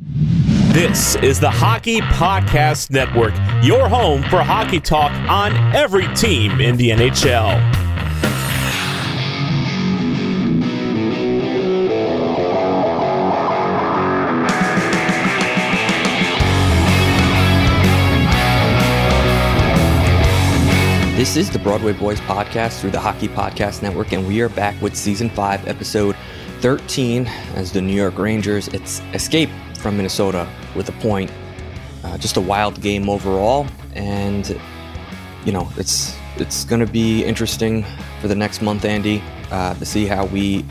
This is the Hockey Podcast Network, your home for hockey talk on every team in the NHL. This is the Broadway Boys podcast through the Hockey Podcast Network, and we are back with season five, episode 13, as the New York Rangers it's escape from Minnesota with a point. Uh, just a wild game overall, and you know it's it's going to be interesting for the next month, Andy, uh, to see how we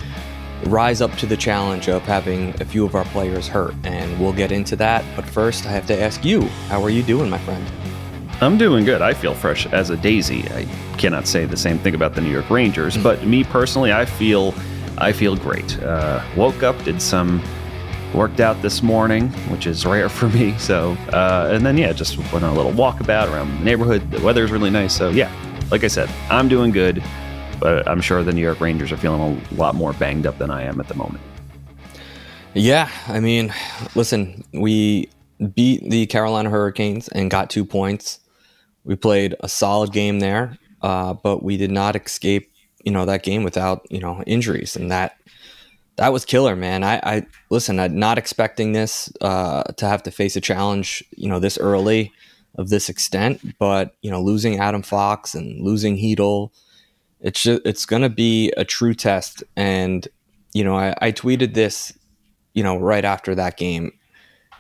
rise up to the challenge of having a few of our players hurt, and we'll get into that. But first, I have to ask you, how are you doing, my friend? I'm doing good. I feel fresh as a daisy. I cannot say the same thing about the New York Rangers, but me personally, I feel I feel great. Uh, woke up, did some worked out this morning, which is rare for me. So, uh, and then yeah, just went on a little walkabout around the neighborhood. The weather's really nice. So yeah, like I said, I'm doing good, but I'm sure the New York Rangers are feeling a lot more banged up than I am at the moment. Yeah, I mean, listen, we beat the Carolina Hurricanes and got two points. We played a solid game there, uh, but we did not escape, you know, that game without you know injuries, and that that was killer, man. I, I listen. I'm not expecting this uh, to have to face a challenge, you know, this early of this extent. But you know, losing Adam Fox and losing Chytil, it's just, it's going to be a true test. And you know, I, I tweeted this, you know, right after that game.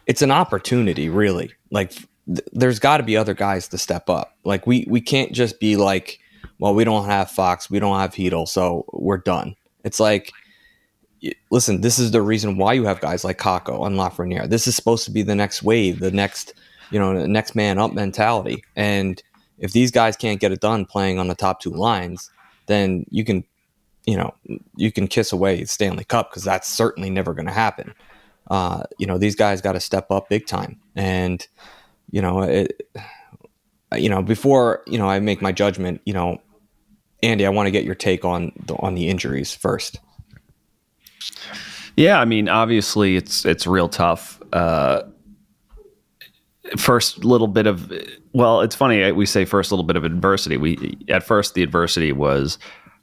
It's an opportunity, really. Like there's got to be other guys to step up. Like we we can't just be like, well, we don't have Fox, we don't have Chytil, so we're done. It's like, listen, this is the reason why you have guys like Kakko and Lafreniere. This is supposed to be the next wave, the next, you know, the next man up mentality. And if these guys can't get it done playing on the top two lines, then you can, you know, you can kiss away Stanley Cup because that's certainly never going to happen. Uh, you know, these guys got to step up big time, and you know, it, you know, before you know, I make my judgment. You know, Andy, I want to get your take on the, on the injuries first. Yeah, I mean, obviously, it's it's real tough. Uh, first little bit of well, it's funny we say first little bit of adversity. We at first the adversity was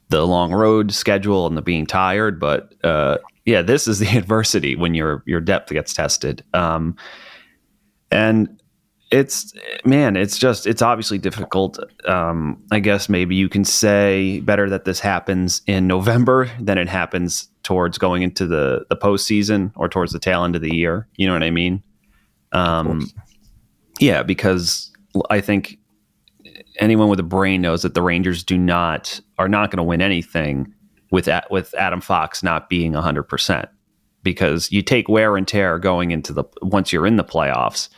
the long road schedule and the being tired, but uh, yeah, this is the adversity when your your depth gets tested. Um, and it's man it's just it's obviously difficult um, i guess maybe you can say better that this happens in november than it happens towards going into the the postseason or towards the tail end of the year you know what i mean um, yeah because i think anyone with a brain knows that the rangers do not are not going to win anything with with adam fox not being 100% because you take wear and tear going into the once you're in the playoffs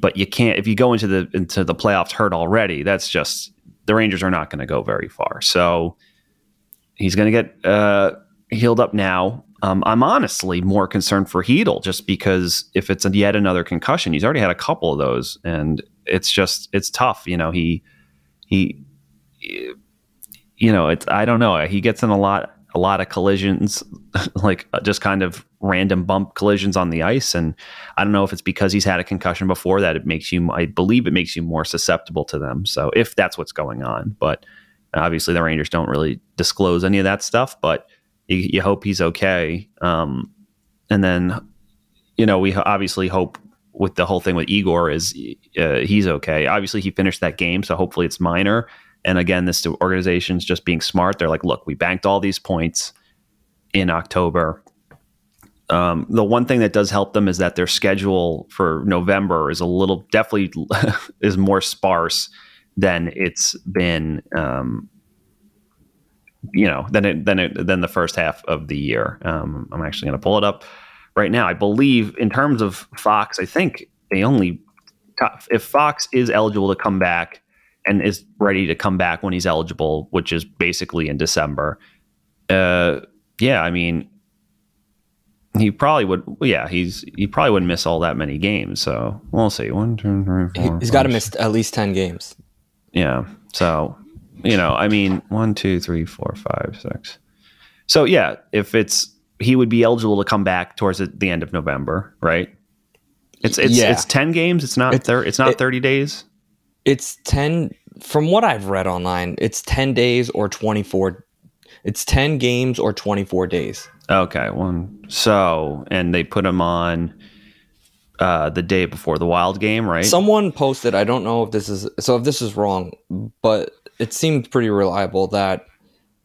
but you can't if you go into the into the playoffs hurt already. That's just the Rangers are not going to go very far. So he's going to get uh, healed up now. Um, I'm honestly more concerned for Chytil just because if it's yet another concussion, he's already had a couple of those, and it's just it's tough. You know, he he, you know, it's I don't know. He gets in a lot a lot of collisions, like uh, just kind of random bump collisions on the ice. And I don't know if it's because he's had a concussion before that it makes you, I believe it makes you more susceptible to them. So if that's what's going on, but obviously the Rangers don't really disclose any of that stuff, but you, you hope he's okay. Um, and then, you know, we obviously hope with the whole thing with Igor is uh, he's okay. Obviously, he finished that game, so hopefully it's minor. And again, this organization's just being smart. They're like, look, we banked all these points in October. Um, the one thing that does help them is that their schedule for November is a little definitely is more sparse than it's been. Um, you know, than it than it than the first half of the year. Um, I'm actually going to pull it up right now. I believe in terms of Fox, I think they only if Fox is eligible to come back and is ready to come back when he's eligible, which is basically in December. Uh, yeah, I mean, he probably would. Yeah, he's he probably wouldn't miss all that many games. So we'll see. One, two, three, four. He's got to miss at least ten games. Yeah. So you know, I mean, one, two, three, four, five, six. So yeah, if it's he would be eligible to come back towards the end of November, right? It's it's yeah. it's ten games. It's not it's, thir- It's not it, thirty days. It's ten. From what I've read online, it's ten days or twenty four. It's ten games or twenty four days. Okay, one. So and they put him on uh, the day before the Wild game, right? Someone posted. I don't know if this is so. If this is wrong, but it seemed pretty reliable that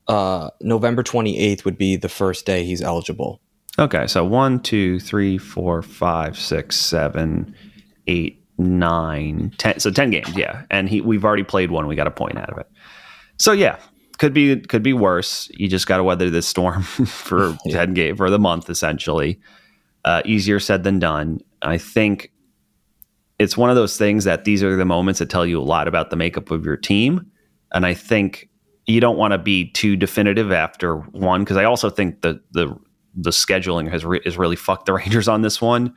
uh, November 28th would be the first day he's eligible. Okay, so one, two, three, four, five, six, seven, eight, nine, ten. So ten games, yeah. And he, we've already played one. We got a point out of it. So yeah, could be could be worse. You just got to weather this storm for yeah. ten game for the month, essentially. Uh, easier said than done. I think it's one of those things that these are the moments that tell you a lot about the makeup of your team. And I think you don't want to be too definitive after one because I also think the the the scheduling has re- is really fucked the Rangers on this one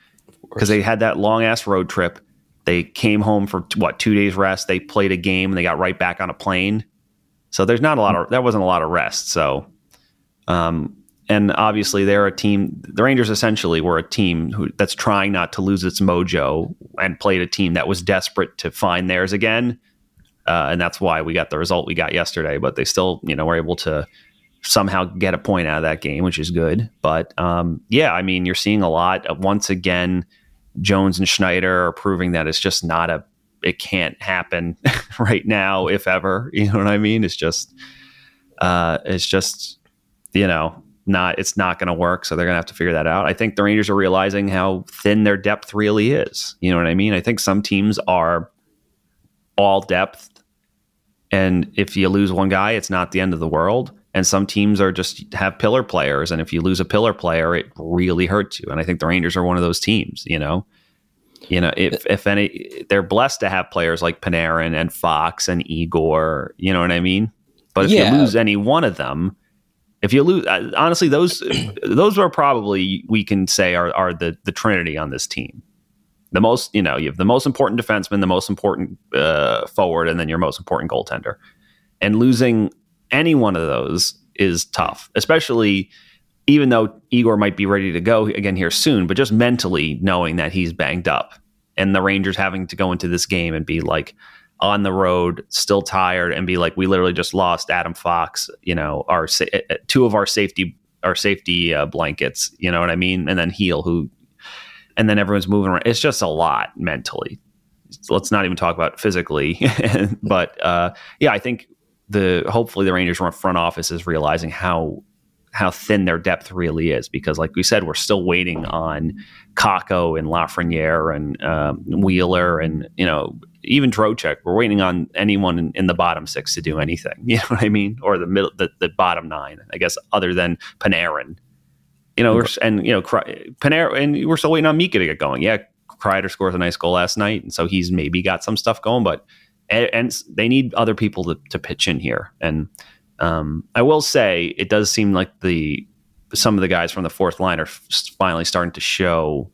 because they had that long ass road trip. They came home for what two days rest. They played a game and they got right back on a plane. So there's not a lot of that wasn't a lot of rest. So, um, and obviously they're a team. The Rangers essentially were a team who that's trying not to lose its mojo and played a team that was desperate to find theirs again uh, and that's why we got the result we got yesterday. But they still, you know, were able to somehow get a point out of that game, which is good. But um, yeah, I mean, you're seeing a lot. Once again, Jones and Schneider are proving that it's just not a, it can't happen right now, if ever. You know what I mean? It's just, uh, it's just, you know, not it's not going to work so they're going to have to figure that out i think the rangers are realizing how thin their depth really is you know what i mean i think some teams are all depth and if you lose one guy, it's not the end of the world. And some teams are just have pillar players. And if you lose a pillar player, it really hurts you. And I think the Rangers are one of those teams, you know. You know, if if any they're blessed to have players like Panarin and Fox and Igor, you know what I mean? But if yeah. you lose any one of them, if you lose honestly those those are probably we can say are are the the trinity on this team the most, you know, you have the most important defenseman, the most important uh, forward, and then your most important goaltender. And losing any one of those is tough, especially even though Igor might be ready to go again here soon, but just mentally knowing that he's banged up and the Rangers having to go into this game and be like on the road, still tired, and be like, we literally just lost Adam Fox, you know, our eh, eh, two of our safety our safety uh, blankets, you know what I mean, and then Heel, who and then everyone's moving around. It's just a lot mentally. Let's not even talk about physically. but uh, yeah, I think the hopefully the Rangers front office is realizing how how thin their depth really is because, like we said, we're still waiting on Kakko and Lafreniere and um, Wheeler and you know even Trocheck. We're waiting on anyone in, in, the bottom six to do anything. You know what I mean? Or the middle, the, the bottom nine, I guess, other than Panarin you know, and you know, Panera, and we're still waiting on Mika to get going. Yeah, Kreider scores a nice goal last night, and so he's maybe got some stuff going. But and, and they need other people to, to pitch in here. And um, I will say, it does seem like the some of the guys from the fourth line are finally starting to show.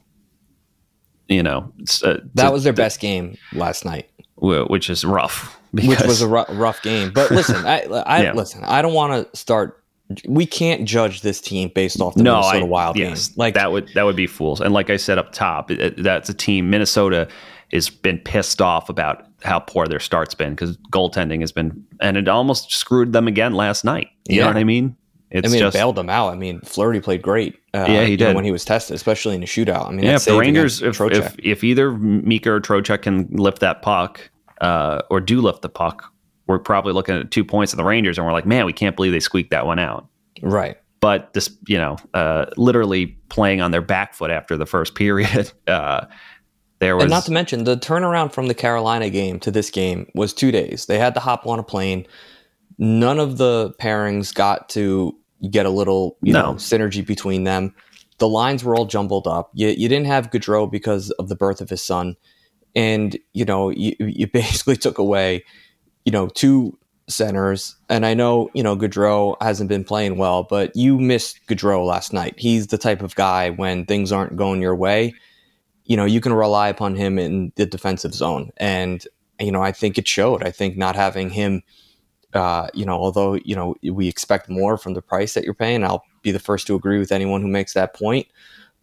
You know, uh, that to, was their best game last night, which is rough. Because, which was a rough game. But listen, I, I yeah. listen. I don't want to start we can't judge this team based off the no, Minnesota I, Wild yes, game. Like that would that would be fools. And like I said up top, it, that's a team Minnesota has been pissed off about how poor their start's been because goaltending has been, and it almost screwed them again last night. You yeah. know what I mean? It's I mean, just it bailed them out. I mean, Fleury played great. Uh, Yeah, he did. when he was tested, especially in the shootout. I mean, yeah. If the Rangers, if, if if either Mika or Trocheck can lift that puck, uh, or do lift the puck, we're probably looking at two points of the Rangers, and we're like, man, we can't believe they squeaked that one out. right, But this, you know, uh, literally playing on their back foot after the first period. Uh, there was and not to mention the turnaround from the Carolina game to this game was two days. They had to hop on a plane. None of the pairings got to get a little, you No. know, synergy between them. The lines were all jumbled up. You, you didn't have Goodrow because of the birth of his son, and you know, you, you basically took away, you know, two centers. And I know, you know, Goodrow hasn't been playing well, but you missed Goodrow last night. He's the type of guy when things aren't going your way, you know, you can rely upon him in the defensive zone. And, you know, I think it showed. I think not having him, uh, you know, although, you know, we expect more from the price that you're paying, I'll be the first to agree with anyone who makes that point.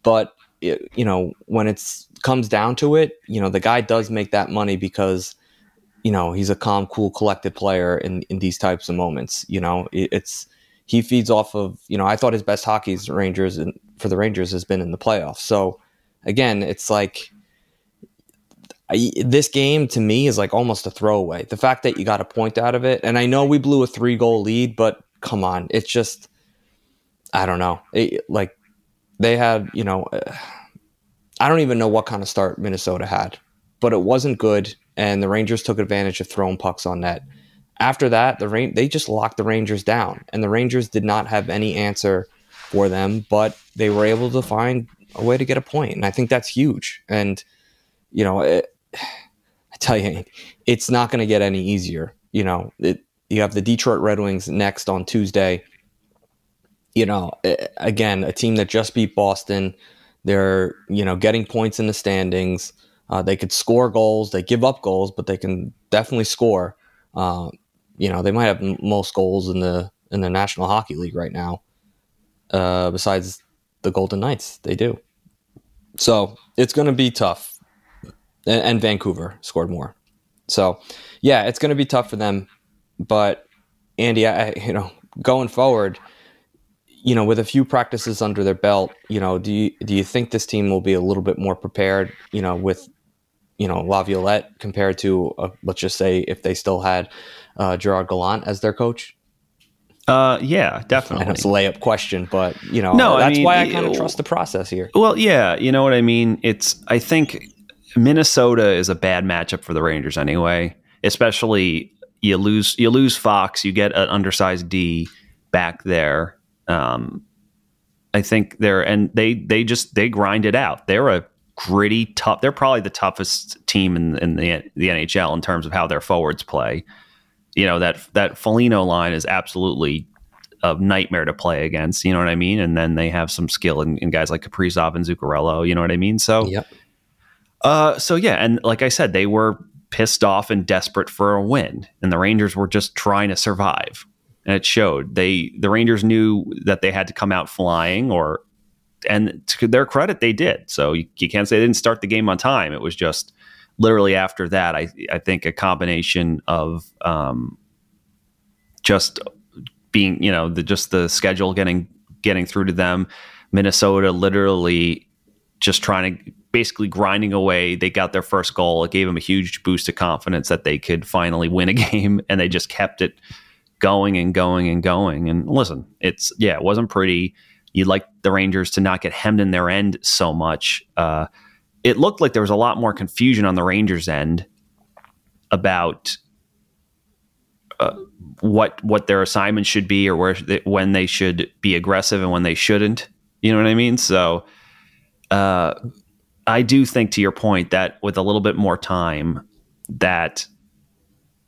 But, it, you know, when it's comes down to it, you know, the guy does make that money because, you know, he's a calm, cool, collected player in, in these types of moments. You know, it, it's, he feeds off of, you know, I thought his best hockey's Rangers and for the Rangers has been in the playoffs. So, again, it's like I, this game to me is like almost a throwaway. The fact that you got a point out of it, and I know we blew a three goal lead, but come on, it's just I don't know. It, like they had, you know, uh, I don't even know what kind of start Minnesota had, but it wasn't good, and the Rangers took advantage of throwing pucks on net. After that, the rain they just locked the Rangers down, and the Rangers did not have any answer for them, but they were able to find a way to get a point, and I think that's huge. And you know, it, I tell you, it's not going to get any easier. You know, it, you have the Detroit Red Wings next on Tuesday. You know, again, a team that just beat Boston. They're you know getting points in the standings. Uh, they could score goals. They give up goals, but they can definitely score. Uh, you know, they might have m- most goals in the in the National Hockey League right now. Uh, besides the Golden Knights, they do. So it's going to be tough. And, and Vancouver scored more. So yeah, it's going to be tough for them. But Andy, I, you know, going forward, you know, with a few practices under their belt, you know, do you do you think this team will be a little bit more prepared? You know, with you know Laviolette compared to uh, let's just say if they still had uh, Gerard Gallant as their coach. uh, yeah, I definitely. it's a layup question, but you know, No, I that's mean, why I kind of trust the process here. Well, yeah, you know what I mean. It's I think Minnesota is a bad matchup for the Rangers anyway. Especially you lose you lose Fox, you get an undersized D back there. Um, I think they're and they they just they grind it out. They're a gritty, tough. They're probably the toughest team in in the the NHL in terms of how their forwards play. You know that that Foligno line is absolutely a nightmare to play against. You know what I mean? And then they have some skill in, in guys like Kaprizov and Zuccarello. You know what I mean? So, Yep. uh, so yeah, and like I said, they were pissed off and desperate for a win, and the Rangers were just trying to survive, and it showed. They the Rangers knew that they had to come out flying, or and to their credit, they did. So you, you can't say they didn't start the game on time. It was just literally after that. I I think a combination of um, just being you know the just the schedule getting getting through to them minnesota literally just trying to basically grinding away they got their first goal it gave them a huge boost of confidence that they could finally win a game and they just kept it going and going and going and listen it's yeah it wasn't pretty you'd like the rangers to not get hemmed in their end so much uh, it looked like there was a lot more confusion on the rangers end about what what their assignment should be or where they, when they should be aggressive and when they shouldn't. You know what I mean? So, uh, I do think to your point that with a little bit more time, that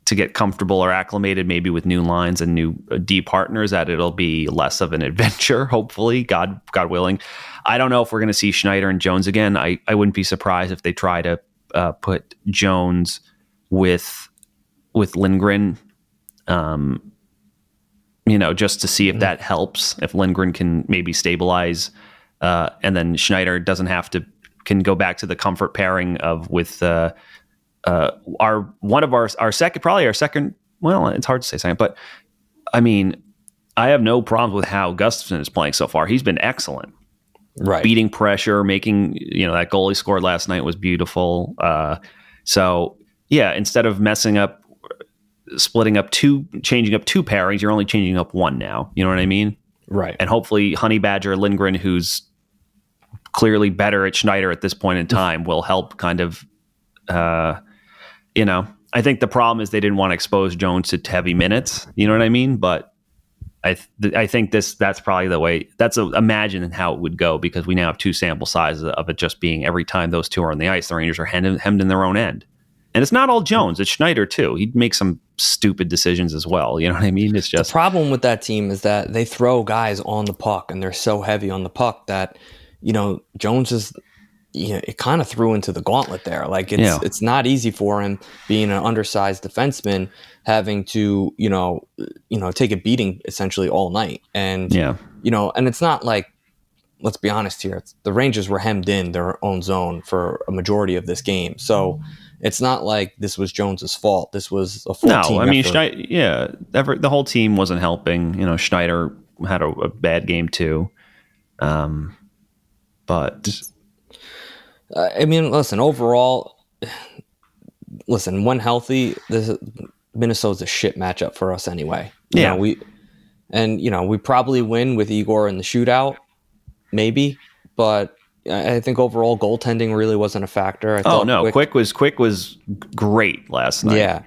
to get comfortable or acclimated, maybe with new lines and new uh, D partners, that it'll be less of an adventure. Hopefully, God God willing. I don't know if we're going to see Schneider and Jones again. I I wouldn't be surprised if they try to uh, put Jones with with Lindgren um, you know, just to see if that helps. If Lindgren can maybe stabilize, uh, and then Schneider doesn't have to can go back to the comfort pairing of with uh, uh, our one of our our second probably our second. Well, it's hard to say second, but I mean, I have no problems with how Gustafsson is playing so far. He's been excellent. Right. Beating pressure, making, you know, that goal he scored last night was beautiful. Uh, so, yeah, instead of messing up, splitting up two, changing up two pairings, you're only changing up one now. You know what I mean? Right. And hopefully, Honey Badger Lindgren, who's clearly better at Schneider at this point in time, will help kind of, uh, you know, I think the problem is they didn't want to expose Jones to heavy minutes. You know what I mean? But I th- I think this that's probably the way. That's a, imagine how it would go because we now have two sample sizes of it just being every time those two are on the ice, the Rangers are hemmed, hemmed in their own end. And it's not all Jones; it's Schneider too. He'd make some stupid decisions as well. You know what I mean? It's just the problem with that team is that they throw guys on the puck and they're so heavy on the puck that you know Jones is you know, it kind of threw into the gauntlet there. Like it's Yeah. it's not easy for him being an undersized defenseman, having to you know you know take a beating essentially all night, and yeah, you know, and it's not like let's be honest here, it's, the Rangers were hemmed in their own zone for a majority of this game, so it's not like this was Jones's fault. This was a full no. I mean. Schneider, yeah, ever, the whole team wasn't helping. You know, Schneider had a, a bad game too. Um, but Uh, I mean, listen, overall, listen, when healthy, this Minnesota's a shit matchup for us anyway. You Yeah. know, we and you know we probably win with Igor in the shootout, maybe, but I think overall goaltending really wasn't a factor. I oh no, quick, was quick was great last night. yeah.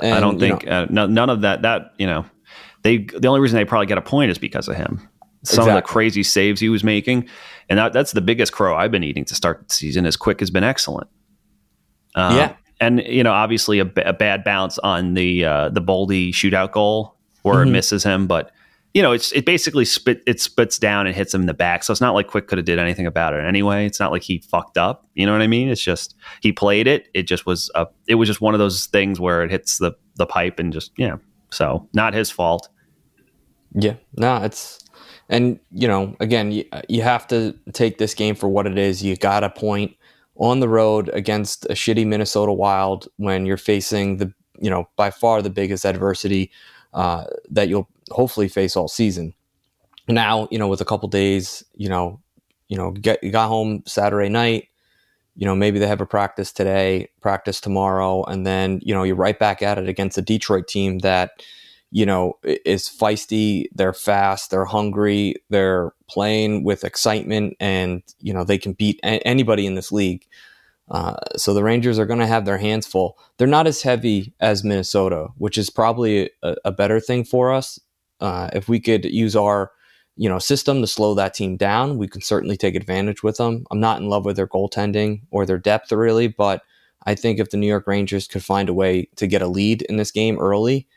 I don't think know, uh, no, none of that. That you know, they the only reason they probably get a point is because of him. Some of the crazy saves he was making, and that, that's the biggest crow I've been eating to start the season. Is quick has been excellent. Um, Yeah. and you know, obviously a, a bad bounce on the uh, the Boldy shootout goal where Mhm. it misses him, but you know, it's it basically spit it spits down and hits him in the back. So it's not like Quick could have did anything about it anyway. It's not like he fucked up. You know what I mean? It's just he played it. It just was a it was just one of those things where it hits the the pipe and just yeah. So not his fault. Yeah, no, it's and you know, again, you, you have to take this game for what it is. You got a point on the road against a shitty Minnesota Wild when you're facing the you know by far the biggest adversity uh, that you'll hopefully face all season. Now, you know, with a couple days, you know, you know, get you got home Saturday night. You know, maybe they have a practice today, practice tomorrow, and then you know you're right back at it against a Detroit team that you know is feisty. They're fast. They're hungry. They're playing with excitement, and you know they can beat a- anybody in this league. Uh, so the Rangers are going to have their hands full. They're not as heavy as Minnesota, which is probably a, a better thing for us. Uh, if we could use our you know system to slow that team down, we can certainly take advantage with them. I'm not in love with their goaltending or their depth really, but I think if the New York Rangers could find a way to get a lead in this game early,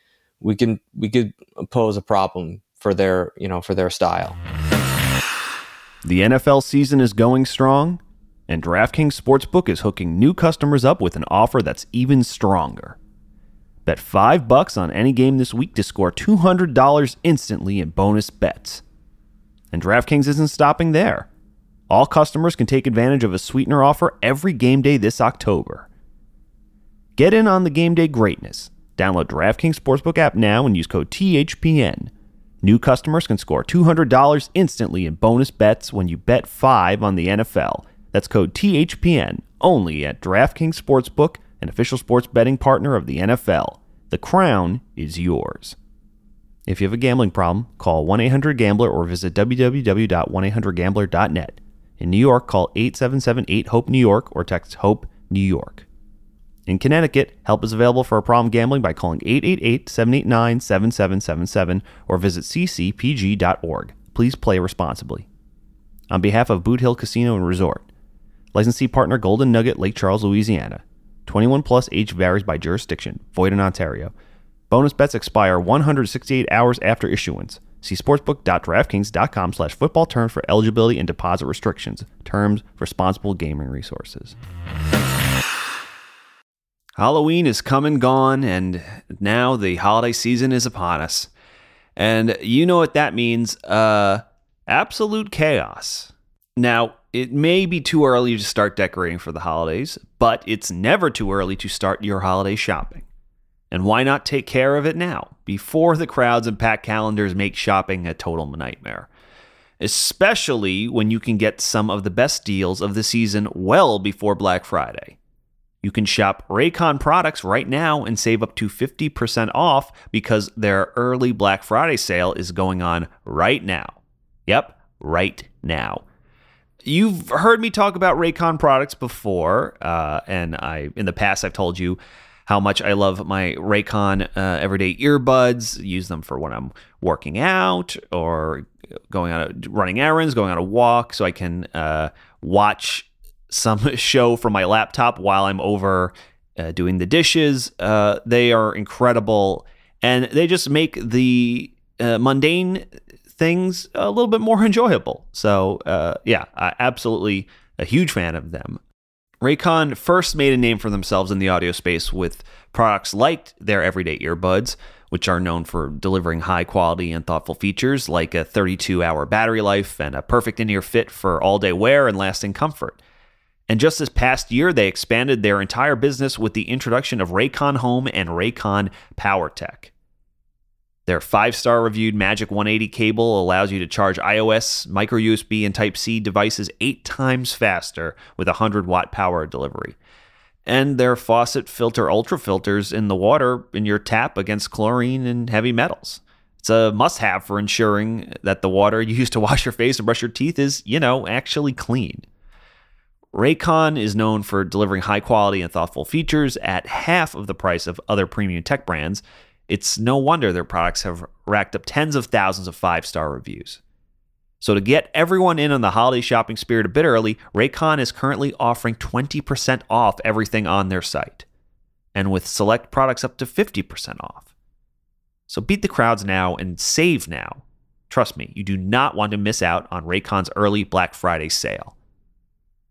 we can we could pose a problem for their you know for their style. The NFL season is going strong, and DraftKings Sportsbook is hooking new customers up with an offer that's even stronger. Bet 5 bucks on any game this week to score $200 instantly in bonus bets. And DraftKings isn't stopping there. All customers can take advantage of a sweetener offer every game day this October. Get in on the game day greatness. Download DraftKings Sportsbook app now and use code THPN. New customers can score $200 instantly in bonus bets when you bet 5 on the NFL. That's code THPN only at DraftKings Sportsbook, an official sports betting partner of the NFL. The crown is yours. If you have a gambling problem, call 1 800 Gambler or visit www.1800Gambler.net. In New York, call 877 8 HOPE New York or text HOPE New York. In Connecticut, help is available for a problem gambling by calling 888-789-7777 or visit ccpg.org. Please play responsibly. On behalf of Boot Hill Casino and Resort, licensee partner Golden Nugget, Lake Charles, Louisiana. 21 plus age varies by jurisdiction. Void in Ontario. Bonus bets expire 168 hours after issuance. See sportsbook.draftkings.com slash football terms for eligibility and deposit restrictions. Terms, responsible gaming resources. Halloween is come and gone, and now the holiday season is upon us. And you know what that means uh, absolute chaos. Now, it may be too early to start decorating for the holidays, but it's never too early to start your holiday shopping. And why not take care of it now, before the crowds and packed calendars make shopping a total nightmare? Especially when you can get some of the best deals of the season well before Black Friday. You can shop Raycon products right now and save up to 50% off because their early Black Friday sale is going on right now. Yep, right now. You've heard me talk about Raycon products before, uh, and I in the past I've told you how much I love my Raycon uh, everyday earbuds. Use them for when I'm working out or going on a, running errands, going on a walk, so I can uh, watch some show from my laptop while I'm over uh, doing the dishes. Uh, they are incredible, and they just make the uh, mundane things a little bit more enjoyable. So, uh, yeah, I absolutely a huge fan of them. Raycon first made a name for themselves in the audio space with products like their everyday earbuds, which are known for delivering high quality and thoughtful features like a 32 hour battery life and a perfect in ear fit for all day wear and lasting comfort. And just this past year, they expanded their entire business with the introduction of Raycon Home and Raycon PowerTech. Their five star reviewed Magic 180 cable allows you to charge iOS, micro USB, and Type C devices eight times faster with 100 watt power delivery. And their faucet filter ultra filters in the water in your tap against chlorine and heavy metals. It's a must have for ensuring that the water you use to wash your face and brush your teeth is, you know, actually clean. Raycon is known for delivering high quality and thoughtful features at half of the price of other premium tech brands it's no wonder their products have racked up tens of thousands of five star reviews. So, to get everyone in on the holiday shopping spirit a bit early, Raycon is currently offering 20% off everything on their site, and with select products up to 50% off. So, beat the crowds now and save now. Trust me, you do not want to miss out on Raycon's early Black Friday sale.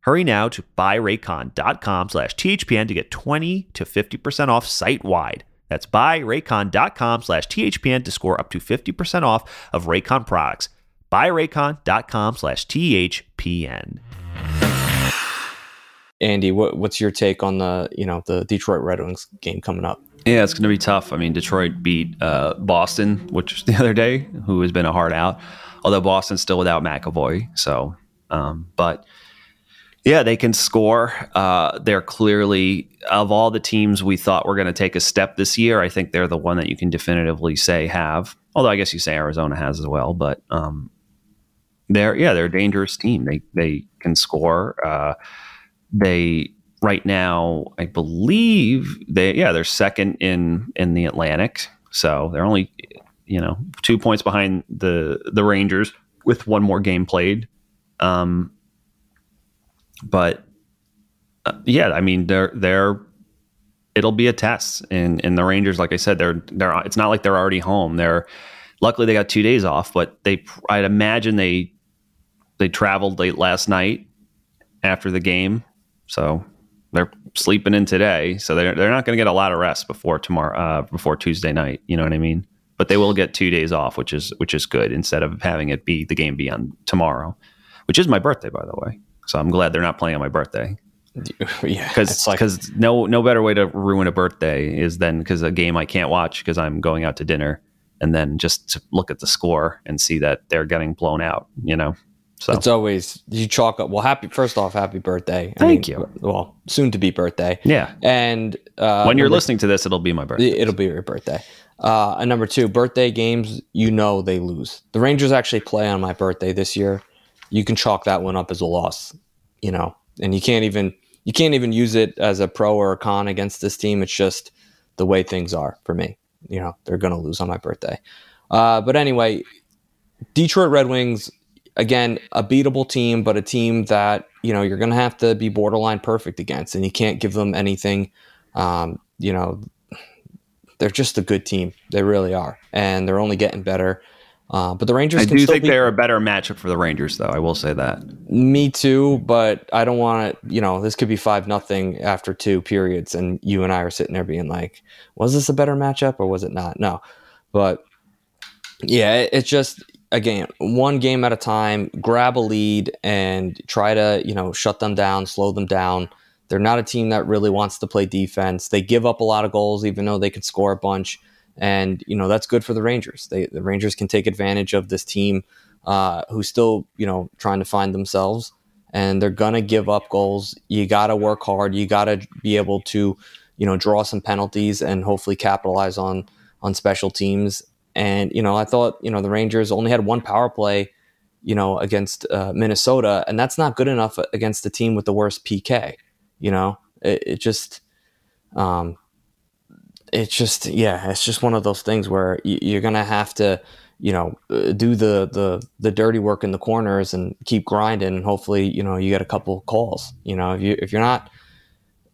Hurry now to buyraycon.com slash THPN to get 20 to 50% off site wide. That's buyraycon.com slash THPN to score up to 50% off of Raycon products. Buyraycon.com slash THPN. Andy, what, what's your take on the you know the Detroit Red Wings game coming up? Yeah, it's going to be tough. I mean, Detroit beat uh, Boston, which the other day, who has been a hard out. Although Boston's still without McAvoy, so um, but yeah, they can score. Uh, they're clearly of all the teams we thought were going to take a step this year. I think they're the one that you can definitively say have. Although I guess you say Arizona has as well, but um, they're yeah they're a dangerous team. They they can score. Uh, they right now I believe they yeah they're second in in the Atlantic, so they're only you know two points behind the the Rangers with one more game played. Um, but uh, yeah, I mean they're they're it'll be a test. And and the Rangers, like I said, they're they're it's not like they're already home. They're luckily they got two days off, but they I'd imagine they they traveled late last night after the game, so they're sleeping in today. So they're they're not going to get a lot of rest before tomorrow uh, before Tuesday night. You know what I mean? But they will get two days off, which is which is good instead of having it be the game be on tomorrow, which is my birthday, by the way. So I'm glad they're not playing on my birthday. yeah, because because like, no no better way to ruin a birthday is then because a game I can't watch because I'm going out to dinner and then just to look at the score and see that they're getting blown out. You know, so it's always you chalk up. Well, happy first off, happy birthday! I Thank mean, you. Well, soon to be birthday. Yeah, and uh, when you're number, listening to this, it'll be my birthday. It'll be your birthday. Uh, and number two, birthday games, you know they lose. The Rangers actually play on my birthday this year you can chalk that one up as a loss, you know, and you can't even you can't even use it as a pro or a con against this team. It's just the way things are for me. You know, they're going to lose on my birthday. Uh, but anyway, Detroit Red Wings, again, a beatable team, but a team that, you know, you're going to have to be borderline perfect against, and you can't give them anything. Um, you know, they're just a good team. They really are. And they're only getting better. Uh, but the Rangers. I do think be, they're a better matchup for the Rangers, though. I will say that. Me too, but I don't want to. You know, this could be five nothing after two periods, and you and I are sitting there being like, "Was this a better matchup or was it not?" No, but yeah, it, it's just again one game at a time. Grab a lead and try to you know shut them down, slow them down. They're not a team that really wants to play defense. They give up a lot of goals, even though they can score a bunch. And, you know, that's good for the Rangers. They, the Rangers can take advantage of this team uh, who's still, you know, trying to find themselves. And they're to give up goals. You got to work hard. You got to be able to, you know, draw some penalties and hopefully capitalize on on special teams. And, you know, I thought, you know, the Rangers only had one power play you know, against uh, Minnesota, and that's not good enough against the team with the worst PK. You know, it, it just, um, it's just, yeah, it's just one of those things where you're gonna have to, you know, uh, do the the the dirty work in the corners and keep grinding, and hopefully, you know, you get a couple calls. You know, if you if you're not,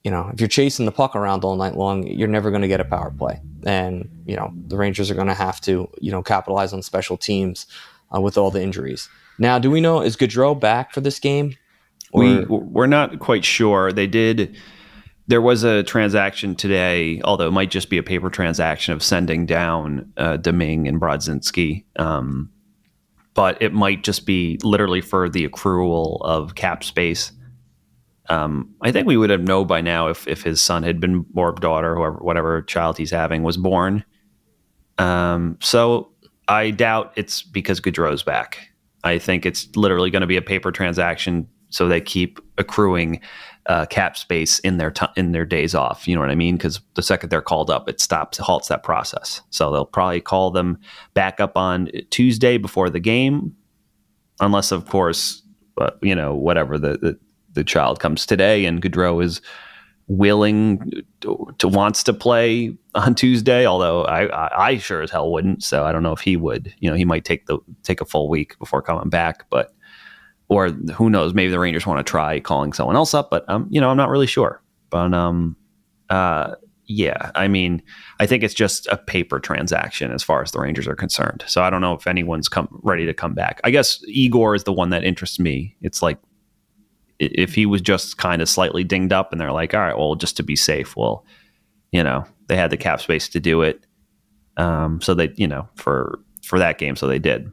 you know, if you're chasing the puck around all night long, you're never going to get a power play, and you know, the Rangers are going to have to, you know, capitalize on special teams uh, with all the injuries. Now, do we know is Goodrow back for this game? Or? We we're not quite sure. They did. There was a transaction today, although it might just be a paper transaction of sending down uh, Domingue and Brodzinski. Um, but it might just be literally for the accrual of cap space. Um, I think we would have known by now if if his son had been or daughter, whoever whatever child he's having was born. Um, so I doubt it's because Goodrow's back. I think it's literally going to be a paper transaction, so they keep accruing uh, cap space in their t- in their days off. You know what I mean? Because the second they're called up, it stops halts that process. So they'll probably call them back up on Tuesday before the game, unless of course, uh, you know, whatever the, the the child comes today and Goodrow is willing to, to, wants to play on Tuesday. Although I, I, I sure as hell wouldn't. So I don't know if he would. You know, he might take the take a full week before coming back. But or who knows? Maybe the Rangers want to try calling someone else up. But um, you know, I'm not really sure. But um, uh, yeah, I mean, I think it's just a paper transaction as far as the Rangers are concerned. So I don't know if anyone's come ready to come back. I guess Igor is the one that interests me. It's like if he was just kind of slightly dinged up and they're like, all right, well, just to be safe, well, you know, they had the cap space to do it. Um, so they, you know, for for that game, so they did.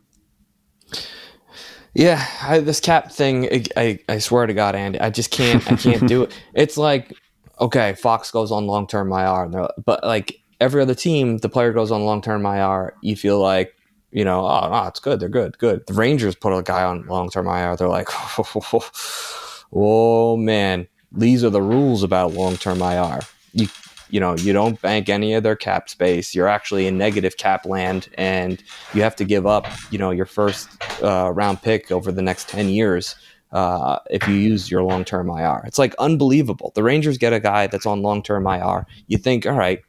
Yeah, I, this cap thing, I, I swear to God, Andy, I just can't, I can't do it. It's like, okay, Fox goes on long term IR, but like every other team, the player goes on long term IR. You feel like, you know, oh, no, it's good, they're good, good. The Rangers put a guy on long term IR, they're like, oh man, these are the rules about long term IR. You you know you don't bank any of their cap space. You're actually in negative cap land, and you have to give up you know your first uh, round pick over the next ten years. Uh, if you use your long term IR. It's like unbelievable. The Rangers get a guy that's on long term IR. You think, all right,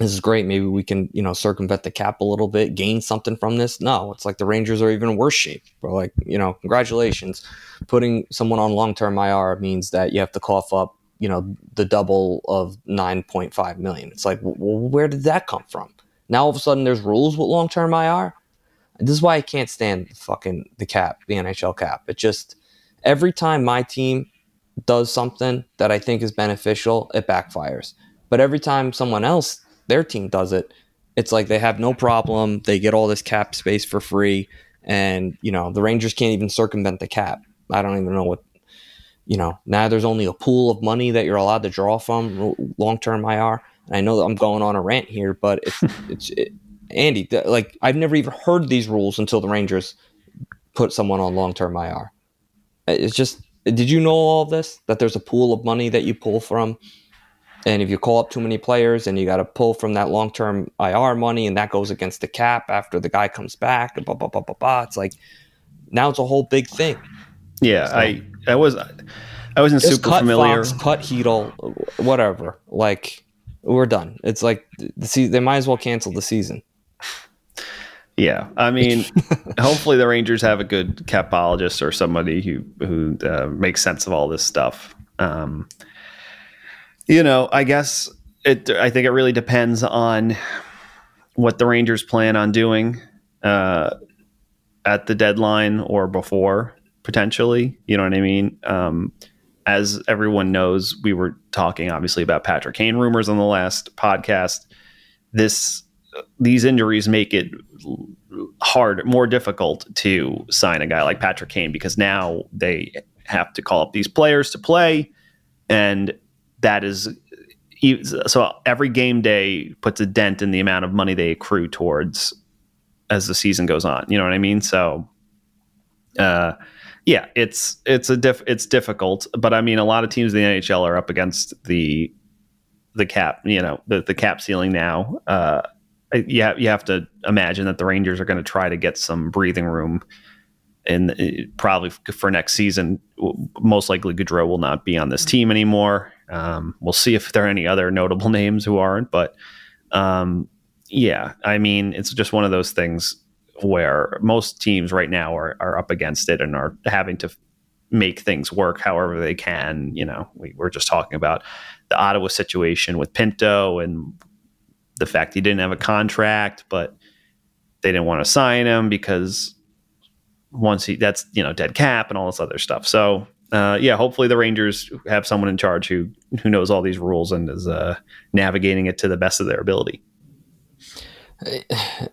this is great. Maybe we can, you know, circumvent the cap a little bit, gain something from this. No, it's like the Rangers are even worse shape. Bro, like, you know, congratulations. Putting someone on long term IR means that you have to cough up, you know, the double of 9.5 million. It's like, well, where did that come from? Now all of a sudden there's rules with long term IR. This is why I can't stand fucking the cap, the NHL cap. It just every time my team does something that I think is beneficial, it backfires. But every time someone else their team does it, it's like they have no problem. They get all this cap space for free, and you know the Rangers can't even circumvent the cap. I don't even know what you know. Now there's only a pool of money that you're allowed to draw from long term IR. And I know that I'm going on a rant here, but it's it's it, Andy. Like I've never even heard these rules until the Rangers put someone on long term IR. It's just. Did you know all this? That there's a pool of money that you pull from and if you call up too many players and you got to pull from that long term IR money and that goes against the cap after the guy comes back, blah, blah, blah, blah, blah. It's like now it's a whole big thing. Yeah, so, I I was I wasn't super cut familiar. Fox, cut Chytil, whatever. Like we're done. It's like the se- they might as well cancel the season. Yeah, I mean, hopefully the Rangers have a good capologist or somebody who who uh, makes sense of all this stuff. Um, you know, I guess it. I think it really depends on what the Rangers plan on doing uh, at the deadline or before, potentially. You know what I mean? Um, as everyone knows, we were talking obviously about Patrick Kane rumors on the last podcast. This these injuries make it hard, more difficult to sign a guy like Patrick Kane because now they have to call up these players to play and that is so every game day puts a dent in the amount of money they accrue towards as the season goes on. You know what I mean? So, uh, yeah, it's it's a diff, it's difficult, but I mean, a lot of teams in the NHL are up against the the cap, you know, the the cap ceiling now. Uh, you have, you have to imagine that the Rangers are going to try to get some breathing room, and uh, probably for next season, most likely Goodrow will not be on this team anymore. Um, we'll see if there are any other notable names who aren't, but um, yeah, I mean, it's just one of those things where most teams right now are, are up against it and are having to make things work however they can. You know, we were just talking about the Ottawa situation with Pinto and the fact he didn't have a contract, but they didn't want to sign him because once he that's you know dead cap and all this other stuff. So uh, yeah, hopefully the Rangers have someone in charge who who knows all these rules and is uh, navigating it to the best of their ability.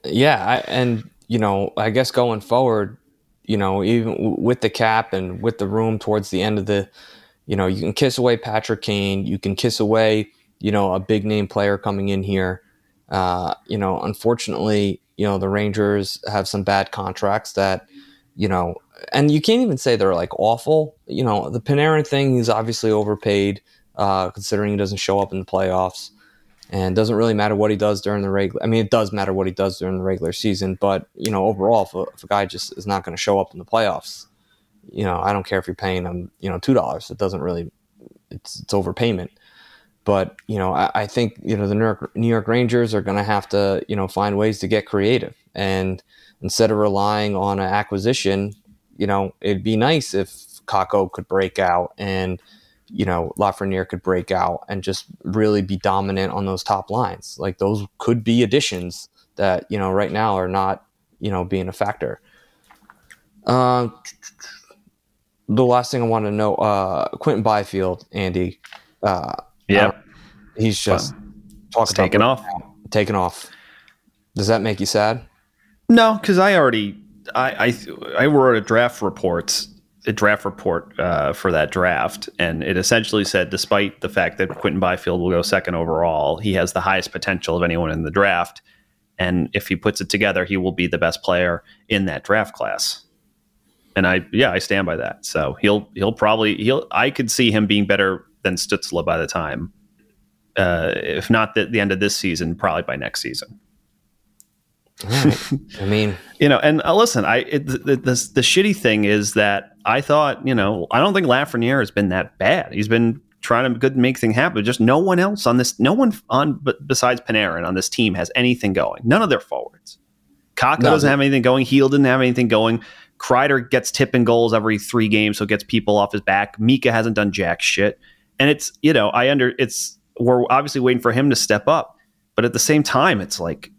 Yeah, I, and you know, I guess going forward, you know, even with the cap and with the room towards the end of the, you know, you can kiss away Patrick Kane, you can kiss away, you know, a big name player coming in here. Uh, you know, unfortunately, you know, the Rangers have some bad contracts that, you know, and you can't even say they're like awful. You know, the Panarin thing, he's obviously overpaid, uh, considering he doesn't show up in the playoffs and doesn't really matter what he does during the regular. I mean, it does matter what he does during the regular season, but you know, overall, if a, if a guy just is not going to show up in the playoffs, you know, I don't care if you're paying him, you know, two dollars. It doesn't really, it's it's overpayment. But you know, I, I think you know the New York, New York Rangers are going to have to you know find ways to get creative, and instead of relying on an acquisition, you know, it'd be nice if Kakko could break out and you know, Lafreniere could break out and just really be dominant on those top lines. Like those could be additions that, you know, right now are not, you know, being a factor. Uh, the last thing I want to know, uh, Quinton Byfield, Andy. Uh, yeah. He's just talking taking off. Taking off. Does that make you sad? No, because I already I, I I wrote a draft report a draft report uh, for that draft, and it essentially said, despite the fact that Quinton Byfield will go second overall, he has the highest potential of anyone in the draft, and if he puts it together, he will be the best player in that draft class. And I, yeah, I stand by that. So he'll he'll probably he'll I could see him being better than Stützle by the time, uh, if not the, the end of this season, probably by next season. Right. I mean, you know, and uh, listen, I it, the, the, the the shitty thing is that I thought, you know, I don't think Lafreniere has been that bad. He's been trying to good make things happen. Just no one else on this, no one on but besides Panarin on this team has anything going. None of their forwards. Kakko no, doesn't have anything going. Heel didn't have anything going. Kreider gets tipping goals every three games, so gets people off his back. Mika hasn't done jack shit, and it's you know I under it's we're obviously waiting for him to step up, but at the same time, it's like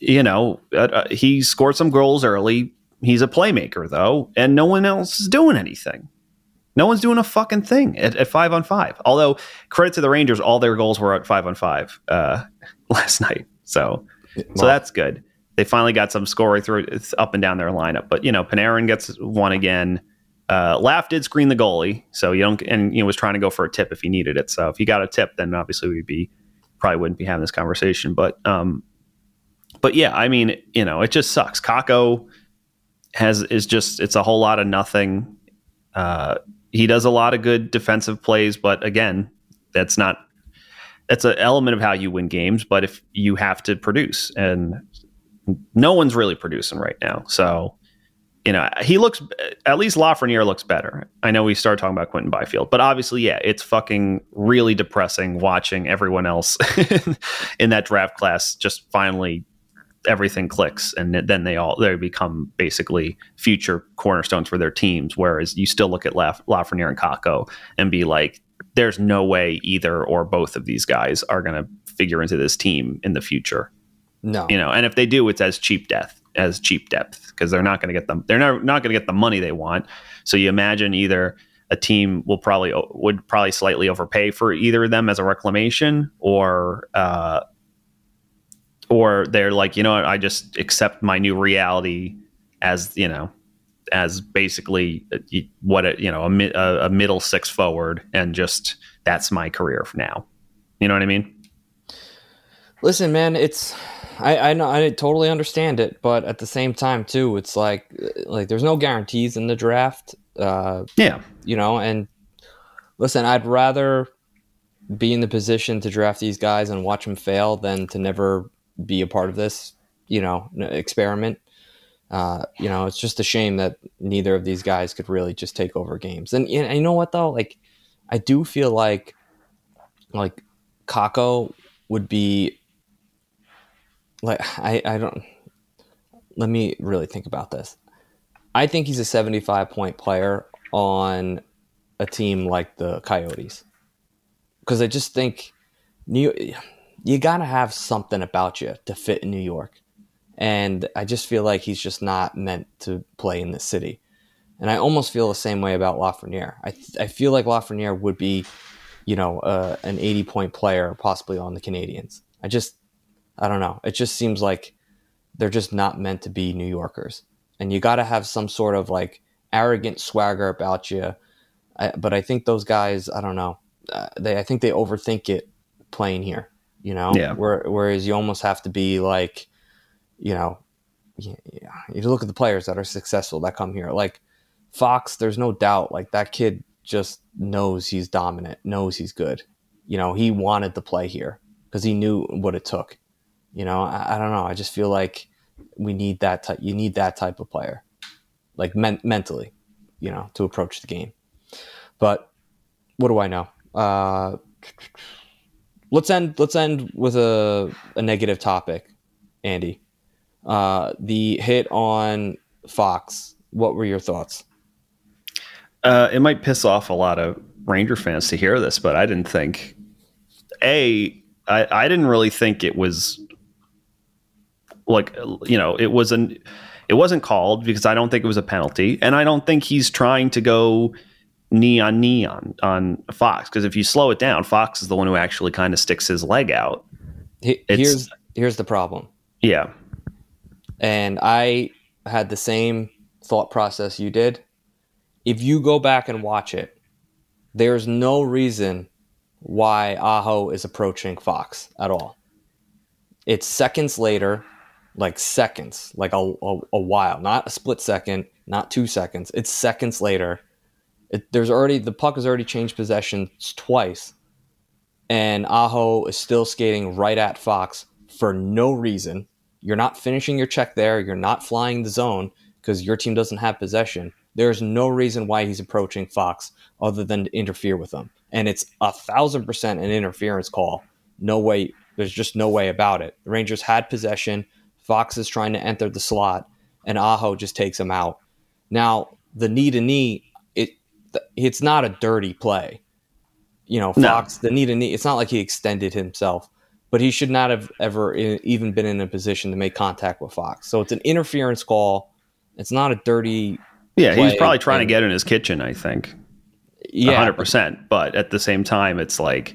you know, uh, uh, he scored some goals early. He's a playmaker, though, and no one else is doing anything. No one's doing a fucking thing at, at five on five. Although, credit to the Rangers, all their goals were at five on five uh, last night. So, so that's good. They finally got some scoring through up and down their lineup. But you know, Panarin gets one again. Uh, Laf did screen the goalie, so you don't, and you know was trying to go for a tip if he needed it. So if he got a tip, then obviously we'd be probably wouldn't be having this conversation. But um, but yeah, I mean, you know, it just sucks. Kakko has is just it's a whole lot of nothing. Uh, he does a lot of good defensive plays, but again, that's not that's an element of how you win games. But if you have to produce, and no one's really producing right now, so you know he looks at least Lafreniere looks better. I know we started talking about Quinton Byfield, but obviously, yeah, it's fucking really depressing watching everyone else in that draft class just finally everything clicks and then they all they become basically future cornerstones for their teams whereas you still look at Laf- Lafreniere and Kakko and be like there's no way either or both of these guys are going to figure into this team in the future. No. You know and if they do it's as cheap death as cheap depth because they're not going to get them they're not, not going to get the money they want. So you imagine either a team will probably would probably slightly overpay for either of them as a reclamation or uh, or they're like, you know what, I just accept my new reality as you know as basically uh, what a, you know a, a middle six forward, and just that's my career for now. You know what I mean? Listen, man, it's I I know I totally understand it, but at the same time too, it's like like there's no guarantees in the draft. Uh, yeah, you know, and listen, I'd rather be in the position to draft these guys and watch them fail than to never be a part of this, you know, experiment. Uh, you know, it's just a shame that neither of these guys could really just take over games. And, and you know what though, like I do feel like like Kakko would be like I, I don't let me really think about this. I think he's a 75 point player on a team like the Coyotes. Because I just think New you got to have something about you to fit in New York. And I just feel like he's just not meant to play in the city. And I almost feel the same way about Lafreniere. I, I feel like Lafreniere would be, you know, uh, an 80 point player possibly on the Canadiens. I just, I don't know. It just seems like they're just not meant to be New Yorkers. And you got to have some sort of like arrogant swagger about you. I, but I think those guys, I don't know. Uh, they, I think they overthink it playing here. You know, yeah. Where, whereas you almost have to be like, you know, you, you look at the players that are successful that come here. Like Fox, there's no doubt. Like that kid just knows he's dominant, knows he's good. You know, he wanted to play here because he knew what it took. You know, I, I don't know. I just feel like we need that type. You need that type of player, like men- mentally, you know, to approach the game. But what do I know? Uh, let's end. Let's end with a a negative topic, Andy. Uh, the hit on Fox. What were your thoughts? Uh, it might piss off a lot of Ranger fans to hear this, but I didn't think. A, I, I didn't really think it was like you know it wasn't it wasn't called because I don't think it was a penalty, and I don't think he's trying to go knee on knee on on Fox because if you slow it down, Fox is the one who actually kind of sticks his leg out. here's here's the problem. Yeah, and I had the same thought process you did. If you go back and watch it, there's no reason why Aho is approaching Fox at all. It's seconds later like seconds, like a, a, a, while, not a split second, not two seconds. It's seconds later. It, there's already the puck has already changed possessions twice, and Aho is still skating right at Fox for no reason. You're not finishing your check there. You're not flying the zone because your team doesn't have possession. There's no reason why he's approaching Fox other than to interfere with them, and it's a thousand percent an interference call. No way. There's just no way about it. The Rangers had possession Fox is trying to enter the slot, and Aho just takes him out. Now, the knee to knee, it's not a dirty play. You know, Fox, no. the knee to knee, it's not like he extended himself, but he should not have ever even been in a position to make contact with Fox. So it's an interference call. It's not a dirty. Yeah, he's probably trying and, to get in his kitchen, I think. Yeah. 100%. But at the same time, it's like,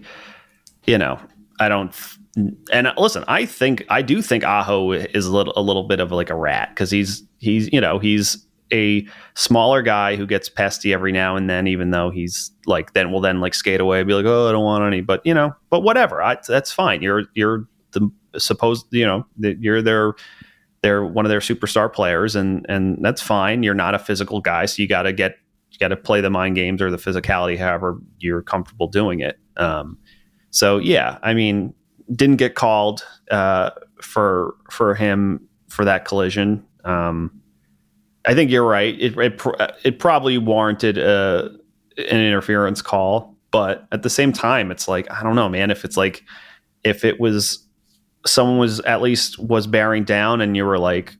you know, I don't and uh, listen, I think I do think Aho is a little a little bit of like a rat because he's he's you know he's a smaller guy who gets pesty every now and then, even though he's like then will then like skate away, be like, oh, I don't want any, but you know, but whatever, I, that's fine. You're you're the supposed you know you're their they're one of their superstar players, and and that's fine. You're not a physical guy, so you got to get you got to play the mind games or the physicality, however you're comfortable doing it. Um, so yeah, I mean, didn't get called uh, for for him for that collision. Um, I think you're right. It it, it probably warranted a, uh, an interference call, but at the same time, it's like I don't know, man. If it's like if it was someone was at least was bearing down, and you were like,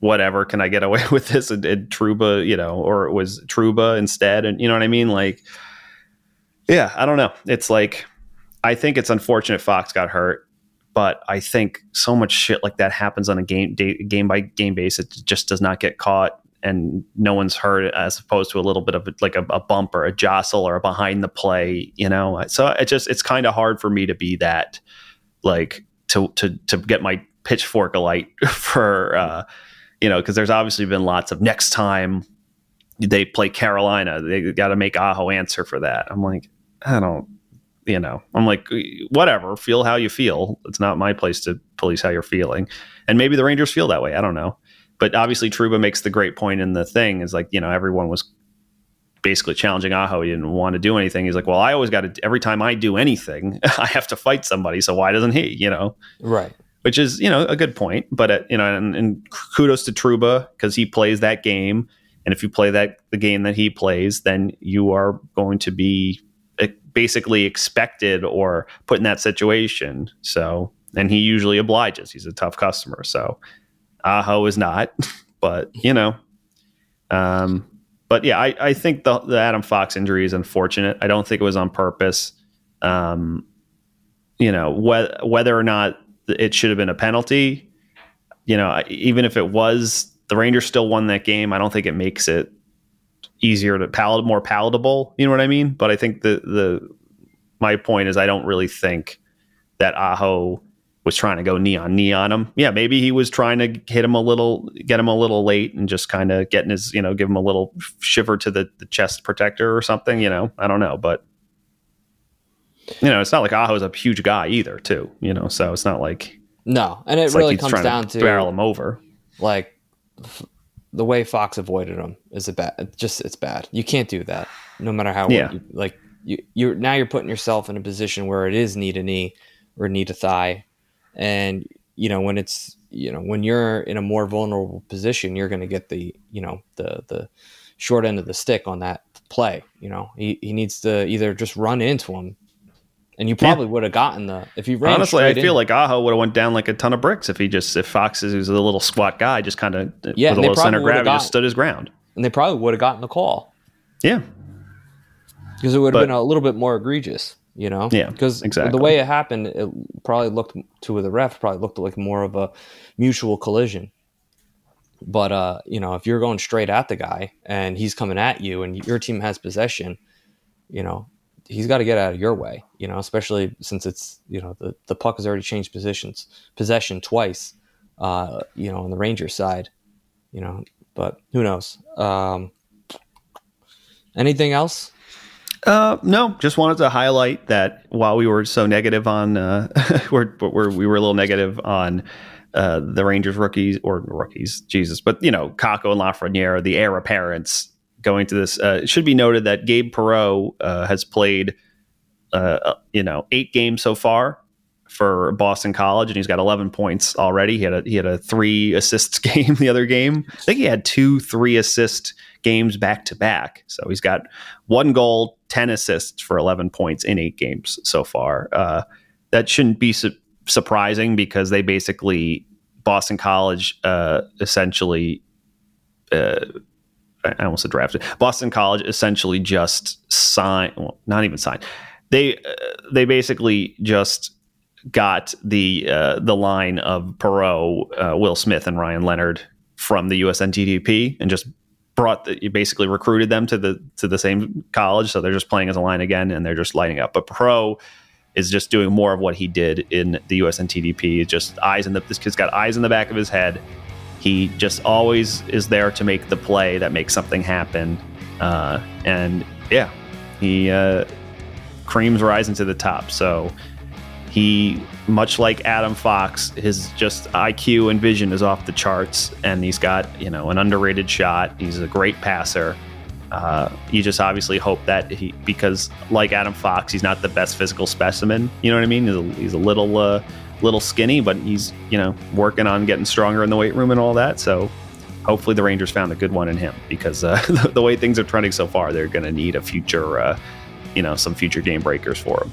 whatever, can I get away with this? And, and Trouba, you know, or it was Trouba instead, and you know what I mean? Like, yeah, I don't know. It's like I think it's unfortunate Fox got hurt, but I think so much shit like that happens on a game day, game by game basis. It just does not get caught and no one's hurt as opposed to a little bit of like a, a bump or a jostle or a behind the play, you know? So it just, it's kind of hard for me to be that like to, to, to get my pitchfork alight for, uh, you know, cause there's obviously been lots of next time they play Carolina. They got to make Aho answer for that. I'm like, I don't, you know, I'm like, whatever, feel how you feel. It's not my place to police how you're feeling. And maybe the Rangers feel that way. I don't know. But obviously, Trouba makes the great point in the thing is like, you know, everyone was basically challenging Aho. He didn't want to do anything. He's like, well, I always got to, every time I do anything, I have to fight somebody. So why doesn't he, you know? Right. Which is, you know, a good point. But, uh, you know, and, and kudos to Trouba because he plays that game. And if you play that the game that he plays, then you are going to be uh, basically expected or put in that situation. So, and he usually obliges. He's a tough customer. So, Aho is not, but you know, um, but yeah, I, I think the, the Adam Fox injury is unfortunate. I don't think it was on purpose. Um, you know, whether whether or not it should have been a penalty, you know, even if it was, the Rangers still won that game. I don't think it makes it easier to palate more palatable. You know what I mean? But I think the the my point is I don't really think that Aho was trying to go knee on knee on him. Yeah, maybe he was trying to hit him a little, get him a little late, and just kind of getting his, you know, give him a little shiver to the, the chest protector or something. You know, I don't know, but you know, it's not like Aho's a huge guy either, too. You know, so it's not like no, and it really like comes down to, to barrel him over. Like f- the way Fox avoided him is a bad. Just it's bad. You can't do that, no matter how. Yeah. You, like you, you're now you're putting yourself in a position where it is knee to knee or knee to thigh and you know when it's you know when you're in a more vulnerable position you're going to get the you know the the short end of the stick on that play you know? He, he needs to either just run into him. And you probably yeah. would have gotten the if you ran honestly i feel in, like aho would have went down like a ton of bricks if he just if fox is a little squat guy just kind of uh, yeah, with a little center gravity just stood his ground. and they probably would have gotten the call. Yeah. Because it would have been a little bit more egregious you know? Yeah because exactly. the way it happened it probably looked to the ref probably looked like more of a mutual collision. But uh you know if you're going straight at the guy and he's coming at you and your team has possession you know he's got to get out of your way you know especially since it's you know the, the puck has already changed positions possession twice uh you know on the rangers side you know but who knows? Um anything else uh, no, just wanted to highlight that while we were so negative on, uh, we're, we're, we were a little negative on uh, the Rangers rookies or rookies, Jesus, but you know, Kakko and Lafreniere, the heir apparents going to this. Uh, it should be noted that Gabe Perreault uh, has played, uh, uh, you know, eight games so far for Boston College, and he's got 11 points already. He had a he had a three assists game the other game. I think he had two three assist games back to back. So he's got one goal, 10 assists for 11 points in eight games so far. Uh, that shouldn't be su- surprising because they basically, Boston College uh, essentially, uh, I almost said drafted. Boston College essentially just signed, well, not even signed. They uh, they basically just got the uh, the line of Perreault, uh, Will Smith, and Ryan Leonard from the USNTDP and just brought the, you basically recruited them to the to the same college, so they're just playing as a line again, and they're just lighting up. But Perreault is just doing more of what he did in the USNTDP. Just eyes in the this kid's got eyes in the back of his head. He just always is there to make the play that makes something happen. Uh, and yeah, he uh, creams rising to the top. So he, much like Adam Fox, his just IQ and vision is off the charts, and he's got you know an underrated shot. He's a great passer. Uh, you just obviously hope that he, because like Adam Fox, he's not the best physical specimen. You know what I mean? He's a, he's a little, uh, little skinny, but he's you know working on getting stronger in the weight room and all that. So hopefully the Rangers found a good one in him because uh, the, the, way things are trending so far, they're going to need a future, uh, you know, some future game breakers for him.